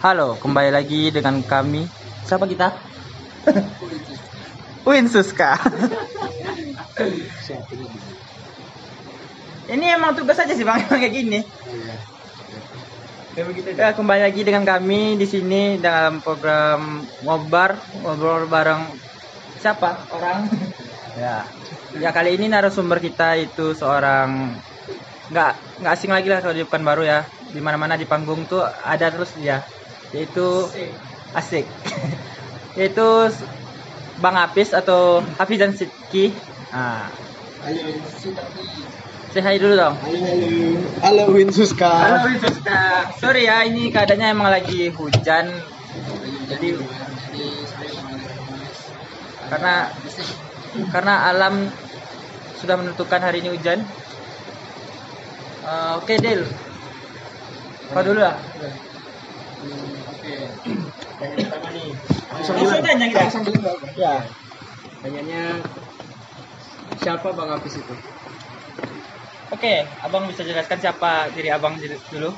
Halo, kembali lagi dengan kami. Siapa kita? Win Suska. Ini emang tugas aja sih bang, kayak gini. Ya, kembali lagi dengan kami di sini dalam program ngobar ngobrol bareng siapa orang ya ya kali ini narasumber kita itu seorang nggak nggak asing lagi lah kalau di Pekanbaru ya di mana mana di panggung tuh ada terus dia yaitu asik yaitu Bang Apis atau Hafiz dan Sidki nah say hi dulu dong Halo Win Suska. Halo Suska. Sorry ya, ini keadaannya emang lagi hujan. Jadi karena karena alam sudah menentukan hari ini hujan. Eh, Oke, Del. Kau dulu lah. Oke. Yang pertama nih. Langsung tanya kita. Langsung dulu Bang. Ya. Tanyanya siapa Bang Apis itu? Oke, Abang bisa jelaskan siapa diri Abang dulu?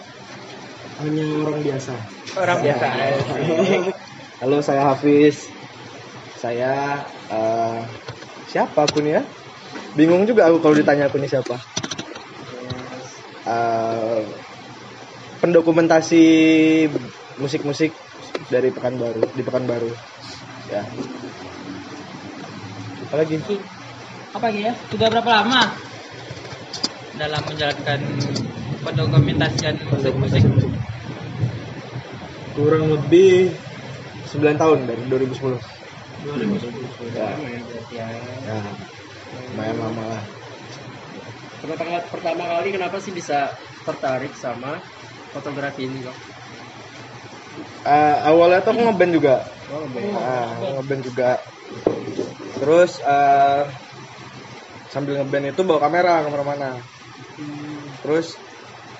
Hanya orang biasa. Orang biasa. Halo, saya Hafiz. Saya eh, siapa aku nih ya? Bingung juga aku kalau ditanya aku nih siapa. Eh, pendokumentasi musik-musik dari Pekanbaru di Pekanbaru. Ya. Apa lagi? Apa lagi ya? Sudah berapa lama dalam menjalankan pendokumentasian musik-musik? Kurang lebih 9 tahun dari 2010. 2010. Ya. Ya. Lumayan lama lah. Pertama, pertama kali kenapa sih bisa tertarik sama fotografi ini kok? Eh, awalnya tuh aku ngeband juga. Oh, Ah, ngeband juga. Terus eh, sambil ngeband itu bawa kamera ke mana-mana. Terus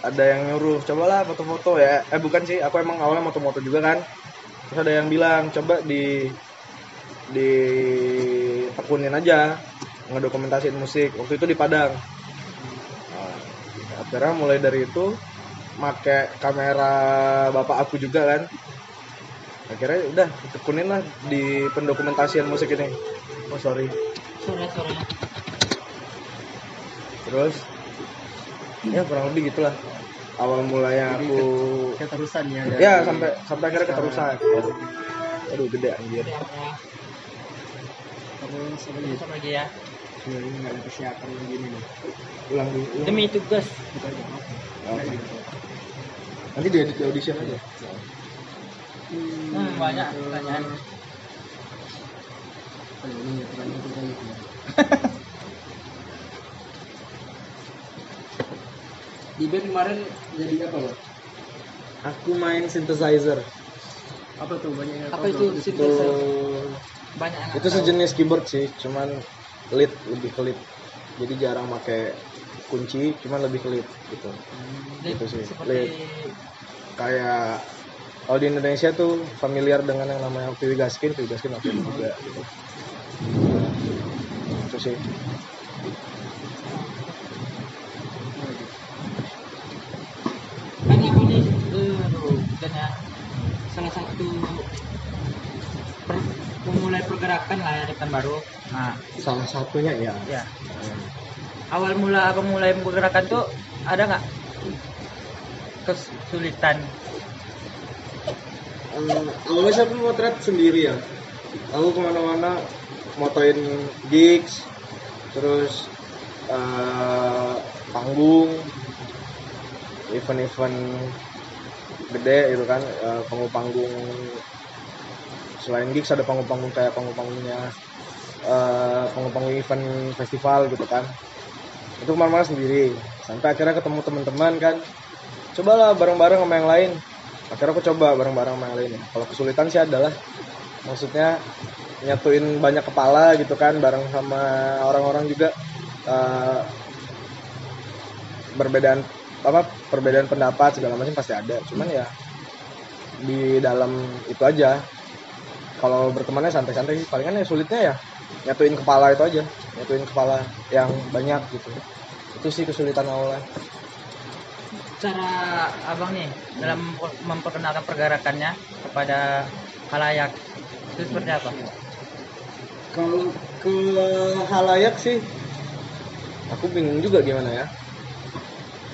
ada yang nyuruh cobalah foto-foto ya. Eh bukan sih, aku emang awalnya moto-moto juga kan. Terus ada yang bilang coba di di tekunin aja ngedokumentasiin musik. Waktu itu di Padang. Nah, akhirnya mulai dari itu make kamera bapak aku juga kan akhirnya udah tekunin lah di pendokumentasian musik ini oh sorry Sore-sore. terus ya kurang lebih gitulah awal mulanya aku Keterusan ya. ya sampai sampai akhirnya keterusan aduh gede anjir Terus apa lagi? Ya. Sebenarnya nggak ada persiapan yang gini nih. ulang. Demi tugas. Bukan apa. Nanti diedit di audition aja Hmm, banyak pertanyaan. Di band kemarin jadi apa lo? aku main synthesizer Apa tuh banyak yang Apa itu synthesizer? Banyak itu tahu. sejenis keyboard sih cuman lead lebih ke lead jadi jarang pakai kunci cuman lebih ke lead gitu Lead gitu sih. Seperti Lead. kayak kalau di Indonesia tuh familiar dengan yang namanya Vivi Gaskin, Vivi Gaskin oke juga gitu. Itu sih. kan ini aduh, dan ya salah satu per- pemulai pergerakan lah ya depan baru. Nah, Salah satunya ya. ya. Awal mula abang mulai pergerakan tuh ada nggak kesulitan? Eh, awalnya saya motret sendiri ya. Aku ke mana-mana motoin gigs, terus eh, panggung, event-event gede gitu kan, eh, panggung-panggung selain gigs ada panggung-panggung kayak panggung-panggungnya eh, panggung-panggung event festival gitu kan itu ke mana-mana sendiri. Sampai akhirnya ketemu teman-teman kan. Cobalah bareng-bareng sama yang lain. Akhirnya aku coba bareng-bareng sama yang lain. Kalau kesulitan sih adalah maksudnya nyatuin banyak kepala gitu kan bareng sama orang-orang juga. Eh, perbedaan apa perbedaan pendapat segala macam pasti ada. Cuman ya di dalam itu aja. Kalau bertemannya santai-santai palingan ya sulitnya ya nyatuin kepala itu aja nyatuin kepala yang banyak gitu itu sih kesulitan awalnya cara abang nih dalam memperkenalkan pergerakannya kepada halayak itu seperti apa? Kalau ke halayak sih, aku bingung juga gimana ya.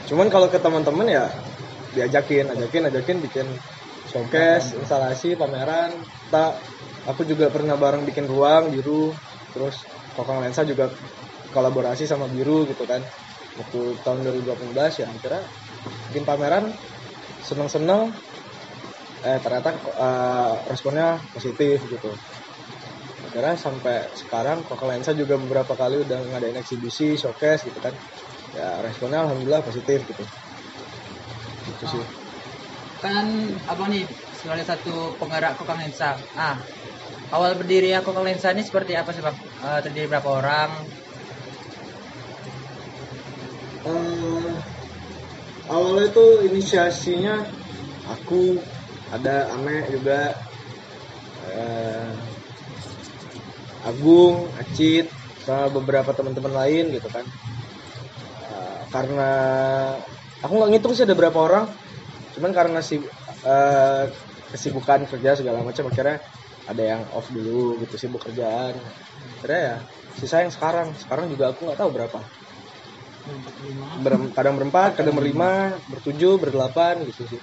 Cuman kalau ke teman-teman ya diajakin, ajakin, ajakin bikin showcase, instalasi, pameran. Tak, aku juga pernah bareng bikin ruang biru, terus Kokang Lensa juga kolaborasi sama biru gitu kan. Waktu tahun 2018 ya akhirnya bikin pameran seneng-seneng eh ternyata eh, responnya positif gitu akhirnya sampai sekarang Kokal Lensa juga beberapa kali udah ngadain eksibisi showcase gitu kan ya responnya alhamdulillah positif gitu itu sih Kan abang nih sebagai satu penggerak Kokang Lensa. Ah, awal berdiri ya Kokang Lensa ini seperti apa sih? Eh, terdiri berapa orang? Eh, awalnya itu inisiasinya aku ada Ame juga eh, Agung, Acit, sama beberapa teman-teman lain gitu kan. Eh, karena aku nggak ngitung sih ada berapa orang, cuman karena si eh, kesibukan kerja segala macam akhirnya ada yang off dulu gitu sibuk kerjaan. Akhirnya ya sisa yang sekarang, sekarang juga aku nggak tahu berapa Ber- kadang berempat, kadang berlima, bertujuh, berdelapan gitu sih.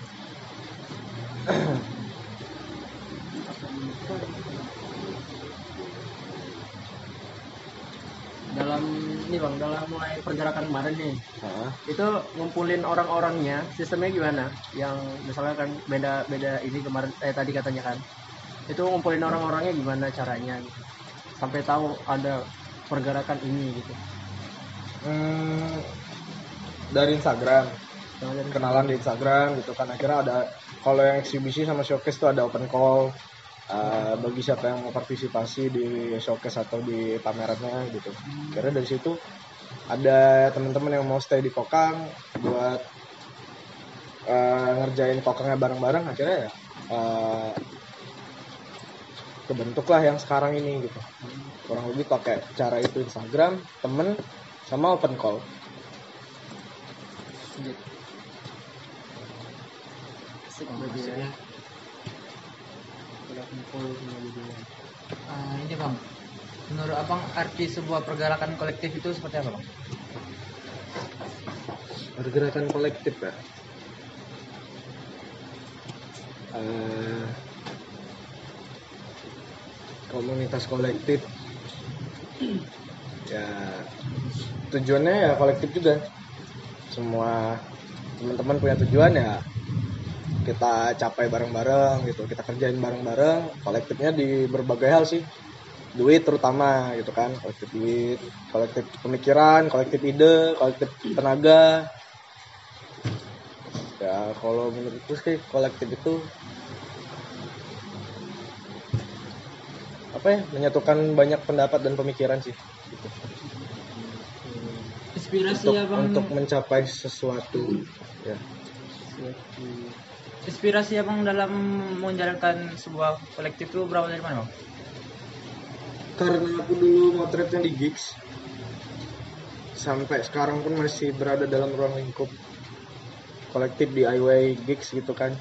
dalam ini bang dalam mulai pergerakan kemarin nih Hah? itu ngumpulin orang-orangnya sistemnya gimana yang misalnya kan beda beda ini kemarin eh tadi katanya kan itu ngumpulin orang-orangnya gimana caranya gitu. Sampai tahu ada pergerakan ini gitu. Hmm, dari Instagram, di- kenalan di Instagram gitu kan. Akhirnya ada kalau yang eksibisi sama showcase tuh ada open call. Eh, bagi siapa yang mau partisipasi di showcase atau di pamerannya gitu. Akhirnya dari situ ada teman-teman yang mau stay di Kokang buat eh, ngerjain Kokangnya bareng-bareng. Akhirnya ya kebentuklah yang sekarang ini gitu. Kurang lebih pakai cara itu Instagram, temen sama open call. Gitu. Ah, ini bang, menurut abang arti sebuah pergerakan kolektif itu seperti apa bang? pergerakan kolektif ya Eh, komunitas kolektif. Ya tujuannya ya kolektif juga. Semua teman-teman punya tujuan ya. Kita capai bareng-bareng gitu kita kerjain bareng-bareng. Kolektifnya di berbagai hal sih. Duit terutama gitu kan kolektif duit kolektif pemikiran kolektif ide kolektif tenaga. Ya kalau menurutku sih kolektif itu apa ya menyatukan banyak pendapat dan pemikiran sih gitu. Inspirasi untuk abang, untuk mencapai sesuatu ya inspirasi abang dalam menjalankan sebuah kolektif itu berawal dari mana bang? karena aku dulu motretnya di gigs sampai sekarang pun masih berada dalam ruang lingkup kolektif di IWay gigs gitu kan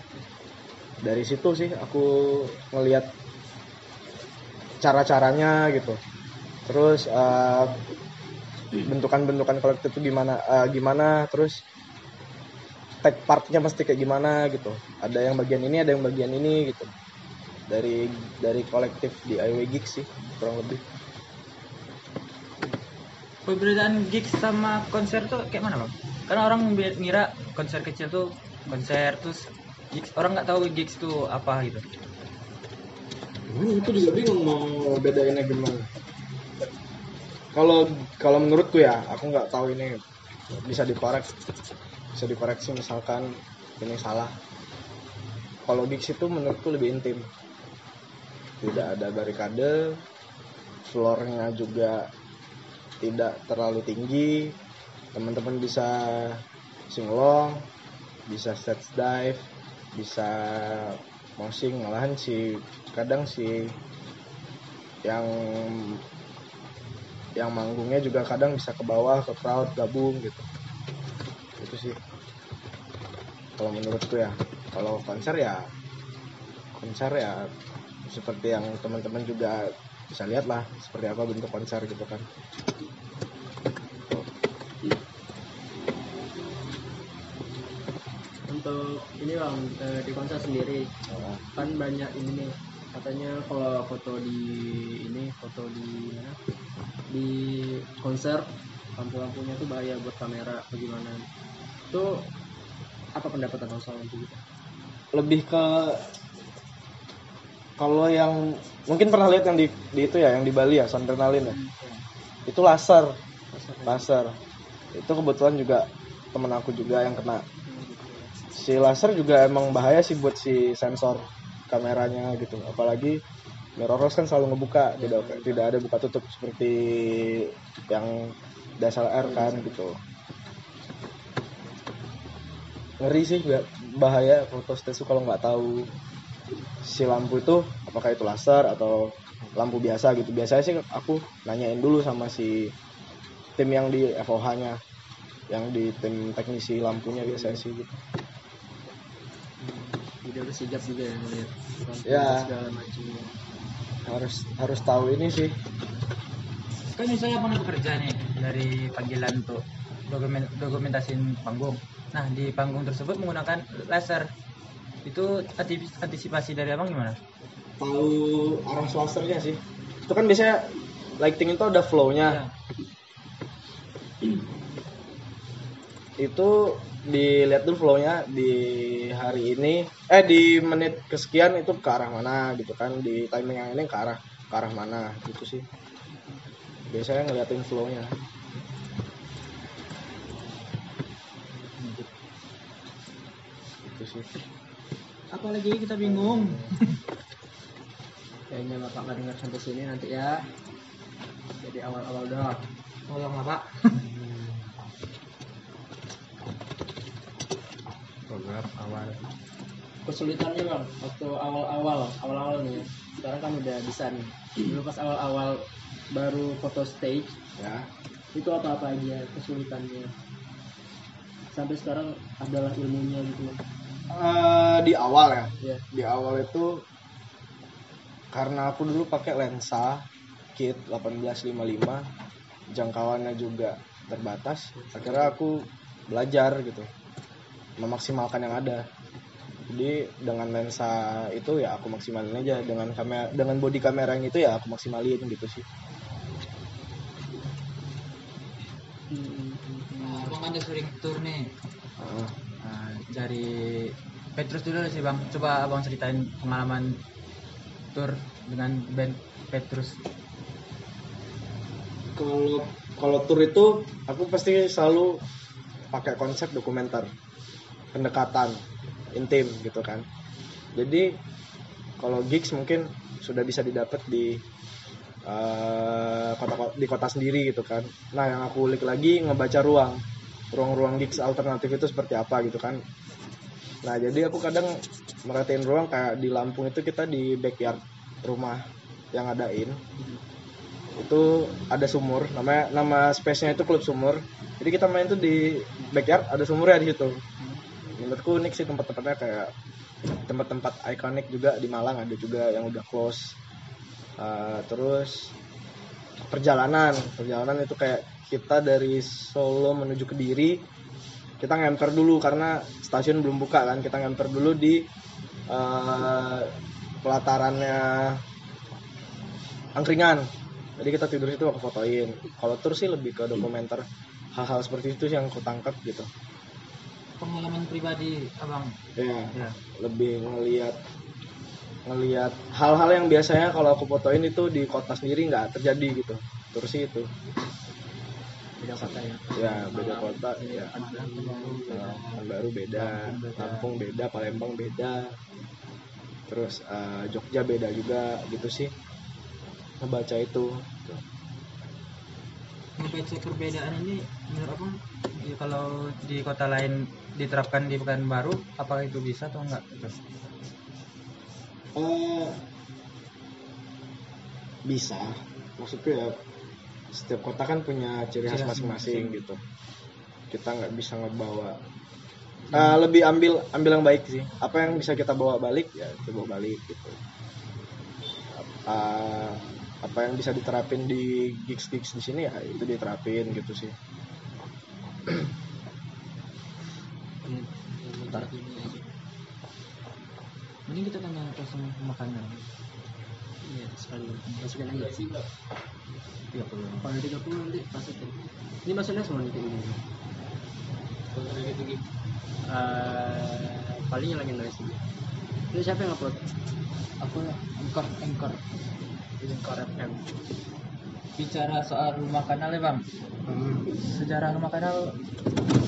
dari situ sih aku ngelihat cara-caranya gitu terus eh, bentukan-bentukan kolektif itu gimana eh, gimana terus take partnya mesti kayak gimana gitu ada yang bagian ini ada yang bagian ini gitu dari dari kolektif di IW Gigs sih kurang lebih Perbedaan gigs sama konser tuh kayak mana bang? Karena orang ngira konser kecil tuh konser terus gigs orang nggak tahu gigs itu apa gitu. Itu juga bingung mau bedainnya gimana. Kalau kalau menurutku ya, aku nggak tahu ini bisa dikorek, bisa dikoreksi misalkan ini salah. Kalau gigs itu menurutku lebih intim, tidak ada barikade, floornya juga tidak terlalu tinggi, teman-teman bisa singlong, bisa stage dive, bisa moshing malahan si kadang si yang yang manggungnya juga kadang bisa ke bawah ke crowd gabung gitu. Itu sih. Kalau menurutku ya. Kalau konser ya konser ya seperti yang teman-teman juga bisa lihat lah seperti apa bentuk konser gitu kan untuk ini bang eh, di konser sendiri. Nah, kan banyak ini nih katanya kalau foto di ini foto di mana? Di konser lampu-lampunya tuh bahaya buat kamera bagaimana itu apa pendapat abang soal itu lebih ke kalau yang mungkin pernah lihat yang di, di itu ya yang di Bali ya Sondrenalin ya? Itu laser. Laser. Itu kebetulan juga temen aku juga yang kena si laser juga emang bahaya sih buat si sensor kameranya gitu. Apalagi mirrorless kan selalu ngebuka tidak tidak ada buka tutup seperti yang DSLR kan gitu. Ngeri sih ba- bahaya foto stage tuh kalau nggak tahu si lampu itu apakah itu laser atau lampu biasa gitu. Biasanya sih aku nanyain dulu sama si tim yang di FOH nya yang di tim teknisi lampunya biasanya sih gitu jadi harus sigap juga ya lampu Ya. segala macam. Harus harus tahu ini sih. Kan misalnya abang bekerja nih dari panggilan untuk dokumen dokumentasin panggung. Nah di panggung tersebut menggunakan laser. Itu anti- antisipasi dari abang gimana? Tahu arah lasernya sih. Itu kan biasanya lighting itu ada flow-nya. Ya. Itu dilihat dulu flow-nya di hari ini. Eh di menit kesekian itu ke arah mana gitu kan. Di timing yang ini ke arah ke arah mana gitu sih. Biasanya ngeliatin flow-nya. Itu sih. Apalagi kita bingung. Kayaknya bapak nggak dengar sampai sini nanti ya. Jadi awal-awal doang. Tolonglah pak awal. Kesulitannya bang waktu awal-awal awal-awal nih ya. sekarang kan udah bisa nih. Dulu pas awal-awal baru foto stage ya. itu apa-apa aja kesulitannya? Sampai sekarang adalah ilmunya gitu Eh, di awal ya. Ya di awal itu karena aku dulu pakai lensa kit 1855 jangkauannya juga terbatas. Akhirnya aku belajar gitu memaksimalkan yang ada. Jadi dengan lensa itu ya aku maksimalin aja. Dengan kamera dengan body kamera yang itu ya aku maksimalin gitu sih. Nah, abang kan tour nih. Heeh. Nah, dari Petrus dulu sih bang. Coba abang ceritain pengalaman tour dengan band Petrus. Kalau kalau tour itu aku pasti selalu pakai konsep dokumenter pendekatan intim gitu kan. Jadi kalau gigs mungkin sudah bisa didapat di eh, kota di kota sendiri gitu kan. Nah yang aku ulik lagi ngebaca ruang. Ruang-ruang gigs alternatif itu seperti apa gitu kan. Nah jadi aku kadang merhatiin ruang kayak di Lampung itu kita di backyard rumah yang adain itu ada sumur namanya nama space-nya itu klub sumur. Jadi kita main tuh di backyard ada sumurnya di situ menurutku unik sih tempat-tempatnya kayak tempat-tempat ikonik juga di Malang ada juga yang udah close. Uh, terus perjalanan perjalanan itu kayak kita dari Solo menuju ke Kediri kita ngemper dulu karena stasiun belum buka kan. Kita ngemper dulu di uh, pelatarannya angkringan. Jadi kita tidur situ aku fotoin. Kalau tur sih lebih ke dokumenter hal-hal seperti itu yang aku tangkap gitu pengalaman pribadi abang? Ya ya. lebih ngelihat ngelihat hal-hal yang biasanya kalau aku fotoin itu di kota sendiri nggak terjadi gitu. Terus itu. Beda kota ya? Ya beda kota ya. Nah, baru beda. Lampung beda Palembang beda. Terus eh, Jogja beda juga gitu sih. Ngebaca itu. Membaca perbedaan ini menurut abang? Ya, kalau di kota lain diterapkan di Pekanbaru apakah itu bisa atau enggak? Gitu? Eh, bisa. Maksudku ya setiap kota kan punya ciri khas masing-masing gitu. Kita nggak bisa ngebawa. Eh, lebih ambil ambil yang baik sih. Apa yang bisa kita bawa balik ya kita bawa balik gitu. Eh, apa yang bisa diterapin di gigs gigs di sini ya itu diterapin gitu sih bentar ini aja mending kita tanya langsung makanan Iya, sekali. Masukin aja sih. 30 Kalau 30 nanti masukin. Ini maksudnya semua kalau kayak gitu gitu Eh, paling nyalain noise dulu. Ini siapa yang upload? aku engkor engkor Encore FM. bicara soal rumah kanal ya bang sejarah rumah kanal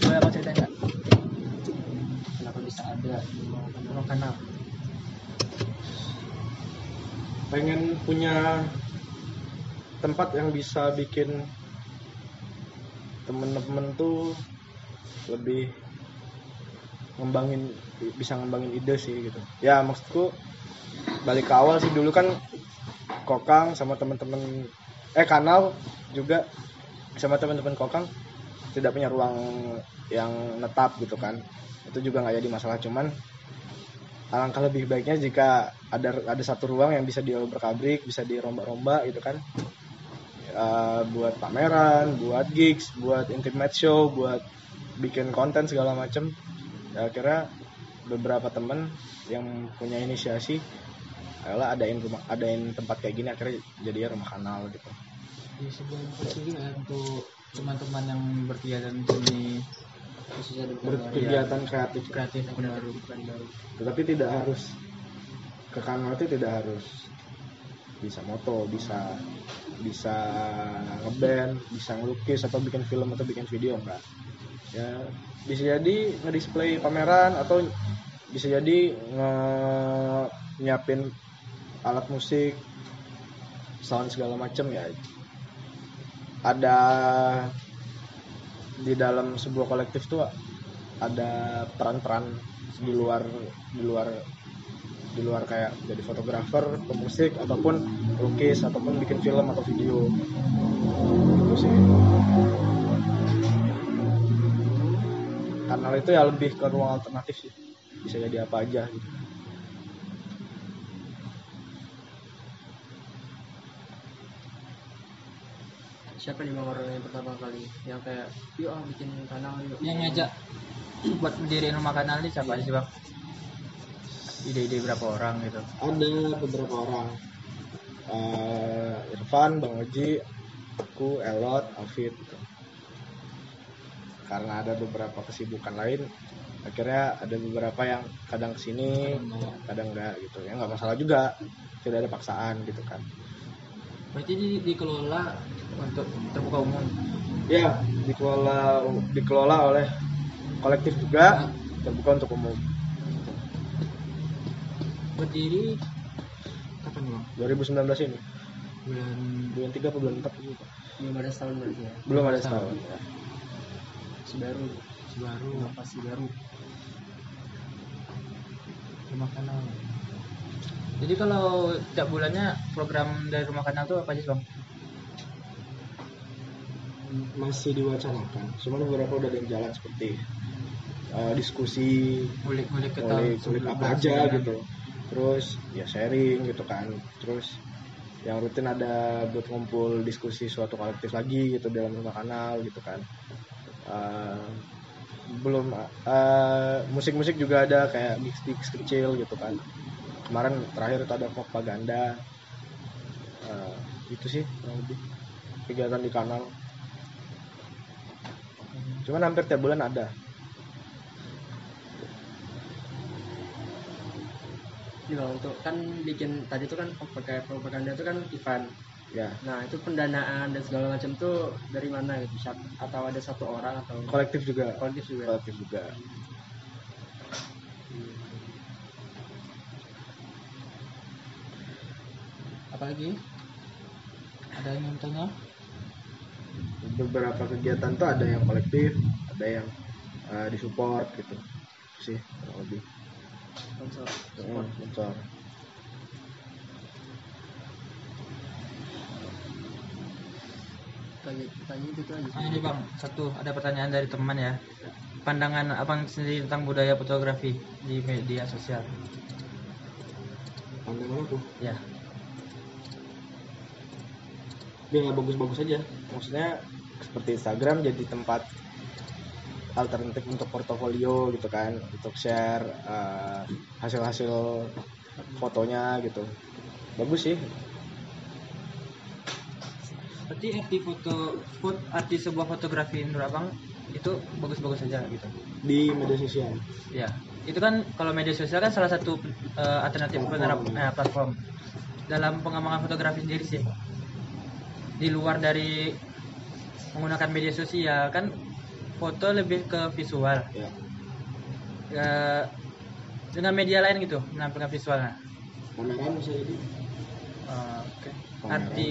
boleh apa cerita nggak Kenapa bisa ada. Kanal pengen punya tempat yang bisa bikin temen-temen tuh lebih ngembangin bisa ngembangin ide sih gitu. Ya maksudku balik ke awal sih. Dulu kan kokang sama temen-temen eh kanal juga sama temen-temen kokang tidak punya ruang yang netap gitu kan. Itu juga nggak jadi masalah cuman alangkah lebih baiknya jika ada ada satu ruang yang bisa diobrak abrik bisa dirombak-rombak gitu kan. Eh, buat pameran buat gigs buat intimate show buat bikin konten segala macem. Ya akhirnya beberapa temen yang punya inisiasi adalah adain rumah adain tempat kayak gini akhirnya jadinya rumah kanal gitu. Di sebuah ya untuk teman-teman yang berkegiatan di berkegiatan kreatif. Kreatif Yang benar baru, bukan baru. tetapi tidak harus ke kanal itu tidak harus bisa moto bisa bisa ngeband bisa ngelukis atau bikin film atau bikin video enggak. Ya bisa jadi ngedisplay pameran atau bisa jadi nge nyiapin alat musik sound segala macem ya. Ada di dalam sebuah kolektif tuh ada peran-peran di luar di luar di luar kayak jadi fotografer, pemusik ataupun lukis ataupun bikin film atau video. Itu sih. Kanal itu ya lebih ke ruang alternatif sih. Bisa jadi apa aja gitu. Siapa nih bang orang yang pertama kali yang kayak yuk ah bikin kanal yuk. yang ngajak buat mendirikan rumah kanal ini siapa sih bang ide-ide berapa orang gitu Ada beberapa orang. Eh, Irfan, Bang Oji, aku, Elot, Alfit gitu. Karena ada beberapa kesibukan lain, akhirnya ada beberapa yang kadang ke sini, kadang enggak gitu. Ya nggak masalah juga, tidak ada paksaan gitu kan. Berarti di, dikelola untuk terbuka umum Ya, dikelola dikelola oleh kolektif juga, terbuka untuk umum. berdiri kapan bang 2019 ini, bulan bulan 3 atau bulan 4 gitu. Belum ada setahun berarti ya. Belum ada Setahun. setahun. ya. Sebaru. baru Inovasi baru. rumah kanal jadi kalau tiap bulannya program dari rumah kanal tuh apa sih bang? Masih diwacanakan cuman beberapa udah ada yang jalan seperti uh, diskusi ngulik-ngulik ke mulai kulik tahun apa aja gitu. Terus ya sharing gitu kan. Terus yang rutin ada buat ngumpul diskusi suatu kolektif lagi gitu dalam rumah kanal gitu kan. Uh, belum uh, musik-musik juga ada kayak mix mix kecil gitu kan kemarin terakhir itu ada propaganda Uh, itu sih kurang lebih kegiatan di kanal cuman hampir tiap bulan ada bang untuk kan bikin tadi tuh kan pakai propaganda itu kan event. ya Nah itu pendanaan dan segala macam tuh dari mana gitu? Atau ada satu orang atau kolektif juga kolektif juga? kolektif juga apalagi? Ada yang ingin tanya? Beberapa kegiatan tuh ada yang kolektif ada yang uh, disupport gitu. Itu sih kurang lebih. Sponsor. Hmm, sponsor. Tanya tanya itu aja. Ah, ini bang, satu ada pertanyaan dari teman ya. Pandangan abang sendiri tentang budaya fotografi di media sosial. pandangan aku? Ya, dia nggak bagus-bagus aja maksudnya seperti Instagram jadi tempat alternatif untuk portofolio gitu kan untuk share eh, hasil-hasil fotonya gitu bagus sih berarti arti foto, foto arti sebuah fotografi menurut abang itu bagus-bagus saja gitu. di media sosial Ya, itu kan kalau media sosial kan salah satu eh, alternatif Platform. penerap- eh, platform dalam pengembangan fotografi sendiri sih. Di luar dari menggunakan media sosial kan foto lebih ke visual. ya Eh, dengan media lain gitu menampilkan visualnya. kamera bisa jadi Eh, Oke. Kamera Arti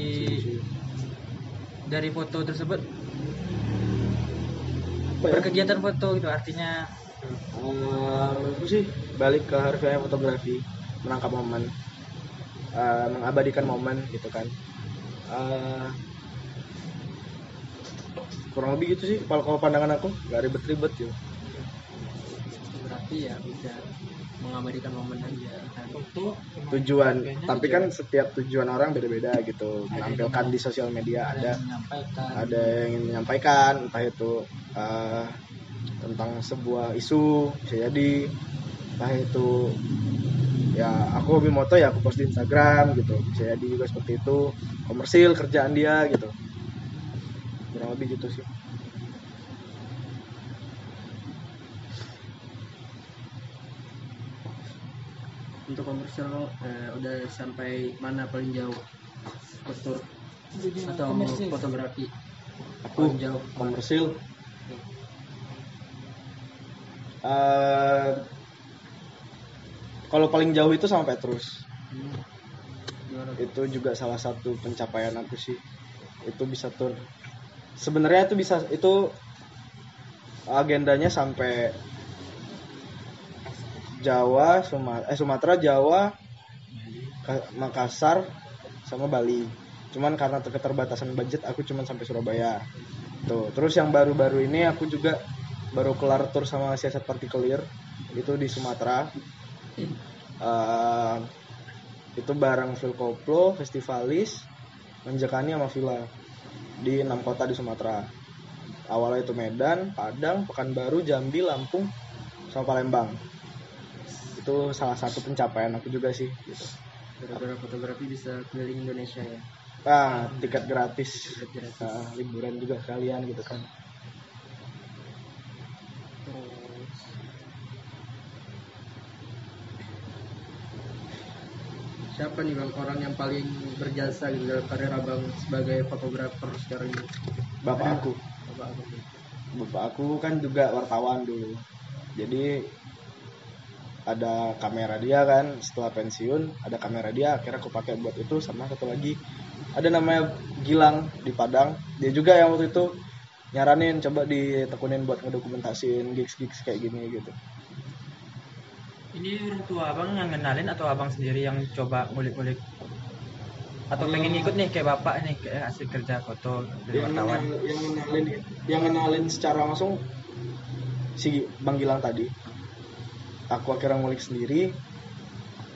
dari foto tersebut Apa ya? berkegiatan foto gitu artinya menurutku sih balik ke harfiah fotografi menangkap momen eh, mengabadikan momen gitu kan Eh, kurang lebih gitu sih kalau kalau pandangan aku nggak ribet-ribet gitu berarti ya bisa mengabadikan momen aja. Kan tujuan Kayaknya tapi kan setiap tujuan orang beda-beda gitu. Ada menampilkan yang- di sosial media ada ada yang menyampaikan. ada yang ingin menyampaikan entah itu eh, tentang sebuah isu bisa jadi entah itu ya aku hobi moto ya aku post di Instagram gitu. Bisa jadi juga seperti itu. Komersil kerjaan dia gitu. Kurang lebih gitu sih. Untuk komersial eh, udah sampai mana paling jauh? Postur atau komersil. fotografi? Aku paling jauh. komersil. Eh, kalau paling jauh itu sama Petrus. Hmm. itu juga salah satu pencapaian aku sih. Itu bisa tur. Sebenarnya itu bisa itu agendanya sampai Jawa Sumatera eh Sumatera Jawa Ka- Makassar sama Bali. Cuman karena keterbatasan budget aku cuman sampai Surabaya. Tuh terus yang baru-baru ini aku juga baru kelar tur sama siasat partikelir itu di Sumatera Eh, itu bareng Phil Koplo, Festivalis, Menjekani sama Villa di enam kota di Sumatera. Awalnya itu Medan, Padang, Pekanbaru, Jambi, Lampung, sama Palembang. Itu salah satu pencapaian aku juga sih. Gitu. gara-gara fotografi bisa keliling Indonesia ya Ah, tiket gratis, Tiket gratis. Ah, liburan juga sekalian gitu kan. Siapa nih bang orang yang paling berjasa gitu dalam karir abang sebagai fotografer sekarang ini? Bapak aku, Bapak abang. bapak aku kan juga wartawan dulu. Jadi ada kamera dia kan setelah pensiun ada kamera dia akhirnya aku pakai buat itu sama satu lagi ada namanya Gilang di Padang dia juga yang waktu itu nyaranin coba ditekunin buat ngedokumentasiin gigs gigs kayak gini gitu ini orang tua abang yang kenalin atau abang sendiri yang coba ngulik-ngulik? Atau pengen ikut nih kayak bapak nih kayak hasil kerja foto dari yang, wartawan? kenal- yang kenalin yang kenalin secara langsung si Bang Gilang tadi. Aku akhirnya ngulik sendiri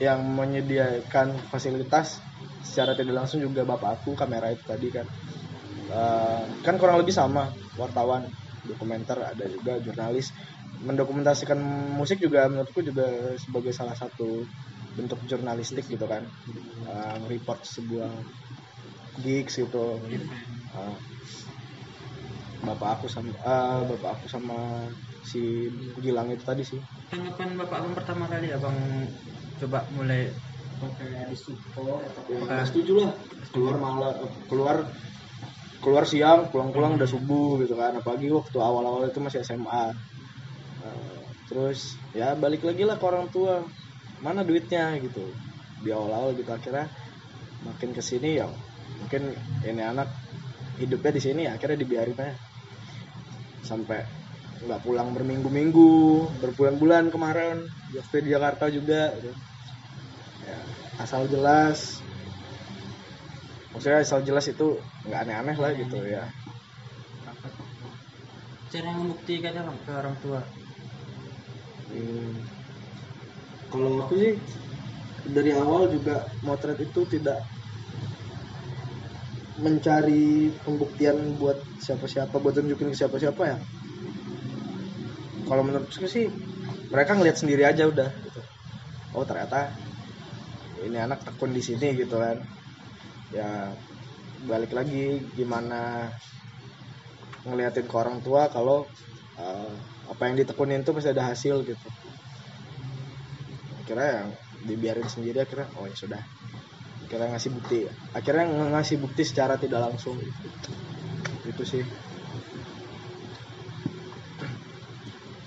yang menyediakan fasilitas secara tidak langsung juga bapak aku kamera itu tadi kan. Eh, kan kurang lebih sama wartawan dokumenter ada juga jurnalis mendokumentasikan musik juga menurutku juga sebagai salah satu bentuk jurnalistik gitu kan. Eh, report sebuah gigs gitu. Eh, bapak aku sama eh, bapak aku sama si Gilang itu tadi sih. Tanggapan bapak abang pertama kali abang coba mulai pakai disupport atau ya setuju lah. Keluar malam keluar keluar siang pulang-pulang udah subuh gitu kan. Apalagi waktu awal-awal itu masih SMA terus ya balik lagi lah ke orang tua. Mana duitnya gitu. Di awal-awal gitu akhirnya makin ke sini ya mungkin ini anak hidupnya di sini akhirnya dibiarin aja. Sampai nggak pulang berminggu-minggu berbulan-bulan kemarin waktu di Jakarta juga gitu. ya, asal jelas. Maksudnya asal jelas itu nggak aneh-aneh lah gitu ya. Cara membuktikannya bang ke orang tua Hmm. Kalau aku sih dari awal juga motret itu tidak mencari pembuktian buat siapa-siapa buat tunjukin ke siapa-siapa ya. Kalau menurutku sih mereka ngelihat sendiri aja udah gitu. Oh ternyata ini anak tekun di sini gitu kan. Ya balik lagi gimana ngeliatin ke orang tua kalau uh, apa yang ditekunin tuh pasti ada hasil gitu. Akhirnya yang dibiarin sendiri akhirnya oh ya sudah. Akhirnya ngasih bukti akhirnya ng- ngasih bukti secara tidak langsung. Itu sih.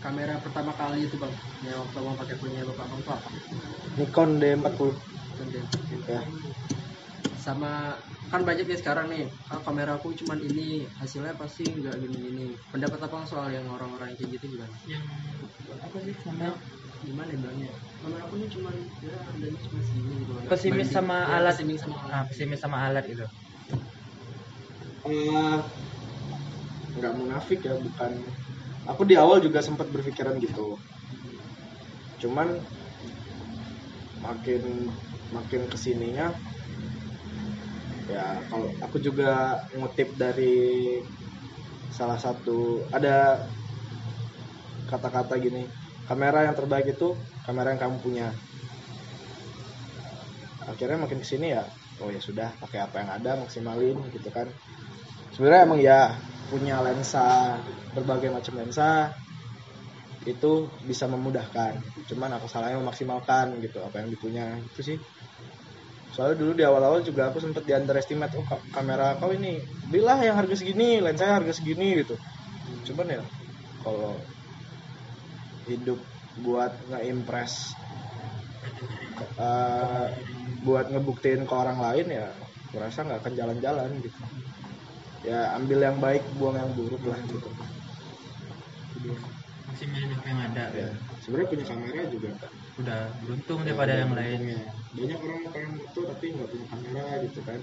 Kamera pertama kali itu bang yang waktu bang pakai punya bapak bang apa? Nikon D40 Kemudian, ya. Sama kan banyak ya sekarang nih. Ah, kamera aku cuman ini hasilnya pasti nggak gini-gini. Pendapat apa soal yang orang-orang yang kayak gitu gimana? Yang apa sih namanya gimana ya bilangnya kamera aku ini cuman ya harganya cuma segini gitu Pesimis banding- sama ya, alat. pesimis sama alat. Ah pesimis sama alat itu Eh, nggak munafik ya bukan. Aku di awal juga sempat berpikiran gitu. Cuman makin makin ke sininya ya kalau aku juga ngutip dari salah satu ada kata-kata gini kamera yang terbaik itu kamera yang kamu punya. Akhirnya makin ke sini ya oh ya sudah pakai apa yang ada maksimalin gitu kan. Sebenarnya emang ya punya lensa berbagai macam lensa itu bisa memudahkan. Cuman aku salahnya memaksimalkan gitu apa yang dipunya itu sih soalnya dulu di awal-awal juga aku sempat di underestimate oh ka- kamera kau ini belilah yang harga segini lensanya harga segini gitu. Cuman ya kalau hidup buat nge-impress eh, buat ngebuktiin ke orang lain ya aku rasa nggak akan jalan-jalan gitu. Ya ambil yang baik buang yang buruk lah gitu. Maksimalin apa yang ada ya? sebenarnya punya kamera juga udah beruntung daripada yang lain. Untungnya. banyak orang pengen foto tapi nggak punya kamera gitu kan.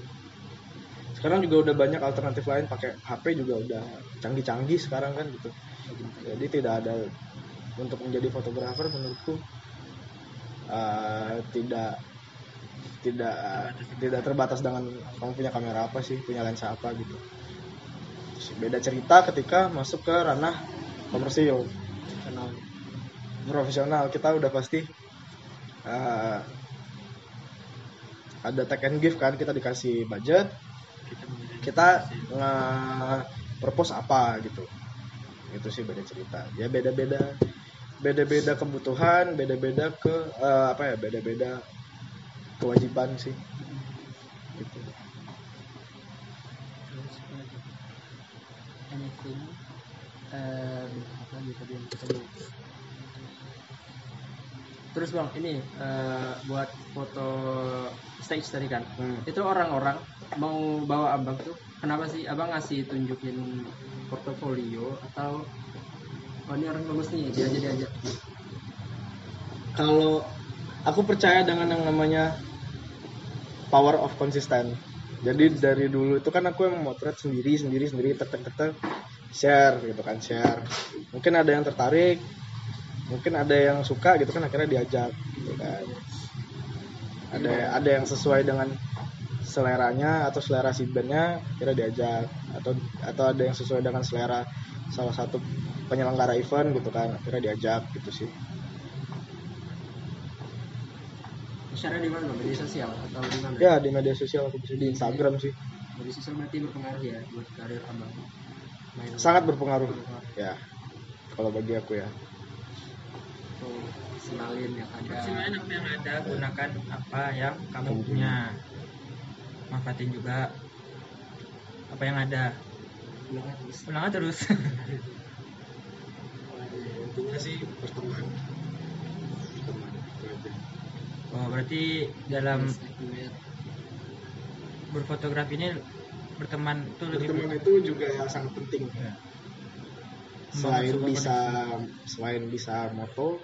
Sekarang juga udah banyak alternatif lain pakai HP juga udah canggih-canggih sekarang kan gitu. Jadi tidak ada untuk menjadi fotografer menurutku eh, tidak tidak tidak terbatas dengan kamu punya kamera apa sih punya lensa apa gitu. Beda cerita ketika masuk ke ranah komersil. Profesional kita udah pasti eh, ada take and give kan kita dikasih budget kita nge propose apa gitu. Itu sih beda cerita. Ya beda beda beda beda kebutuhan beda beda ke eh, apa ya beda beda kewajiban sih. Gitu. Anything eh apa lagi tadi yang kita bilang? Terus bang ini eh, buat foto stage tadi kan? Hmm. itu orang-orang mau bawa abang tuh kenapa sih abang ngasih tunjukin portofolio atau oh ini orang bagus nih dia aja dia aja? Kalau aku percaya dengan yang namanya power of konsisten jadi dari dulu itu kan aku yang motret sendiri sendiri sendiri tek tek tek share gitu kan share. Mungkin ada yang tertarik mungkin ada yang suka gitu kan akhirnya diajak gitu kan. Ada ada yang sesuai dengan seleranya atau selera si bandnya kira diajak. Atau atau ada yang sesuai dengan selera salah satu penyelenggara event gitu kan akhirnya diajak gitu sih. Share di mana media sosial atau di mana? Ya di media sosial aku bisa di Instagram sih. Media sosial berarti berpengaruh ya buat karir abang? Main sangat berpengaruh. Berpengaruh. ya kalau bagi aku ya tuh sinalin yang ada. Maksimalin apa yang ada gunakan apa yang kamu punya. Manfaatin juga apa yang ada. Ulang aja, terus. ulang aja terus intinya sih berteman berteman itu aja. Oh berarti dalam berfotografi ini berteman itu lebih berteman itu juga yang sangat penting. Ya. Selain bisa selain bisa moto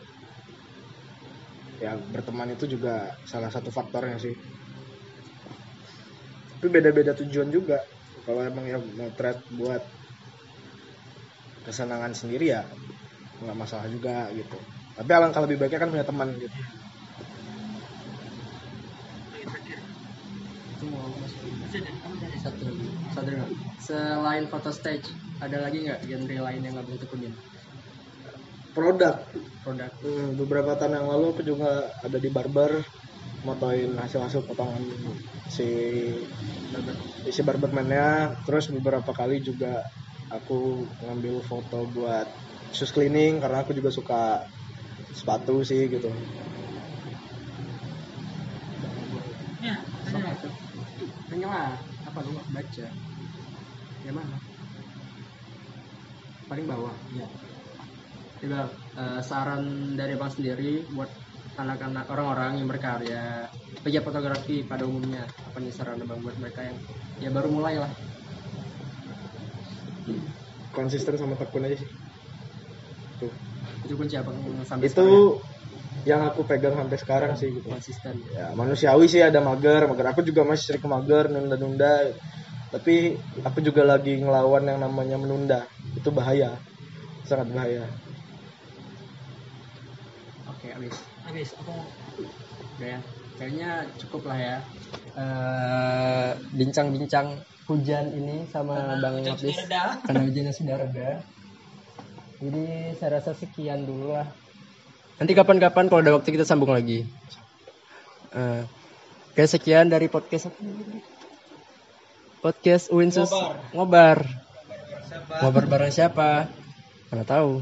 ya berteman itu juga salah satu faktornya sih. Tapi beda-beda tujuan juga. Kalau emang yang motret buat kesenangan sendiri ya nggak masalah juga gitu. Tapi alangkah lebih baiknya kan punya teman gitu. Itu mau satu selain foto stage ada lagi nggak genre lain yang nggak tekunin? Produk. Produk. Hmm, beberapa tahun yang lalu aku juga ada di barber motoin hasil-hasil potongan si si barberman-nya. Terus beberapa kali juga aku ngambil foto buat shoes cleaning karena aku juga suka sepatu sih gitu. Sok Tanya lah apa lu baca? Yang mana? Paling bawah. Ya Coba eh, saran dari bang sendiri buat anak-anak orang-orang yang berkarya pegiat fotografi pada umumnya. Apa nih saran bang buat mereka yang ya baru mulai lah. Konsisten sama tekun aja sih. Tuh. Itu kunci apa sampai itu yang aku pegang sampai sekarang sih gitu konsisten ya manusiawi sih ada mager mager aku juga masih sering ke mager nunda-nunda tapi aku juga lagi ngelawan yang namanya menunda itu bahaya sangat bahaya Oke, habis. Habis. Aku udah ya. Kayaknya cukup lah ya. Eh, bincang-bincang hujan ini sama Bang Nafis. Karena hujannya sudah reda. Jadi saya rasa sekian dulu lah. Nanti kapan-kapan kalau ada waktu kita sambung lagi. Eh, Oke, sekian dari podcast? Podcast Winsus Ngobar. Ngobar bareng siapa? Mana tahu.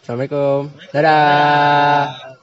Assalamualaikum. Dadah.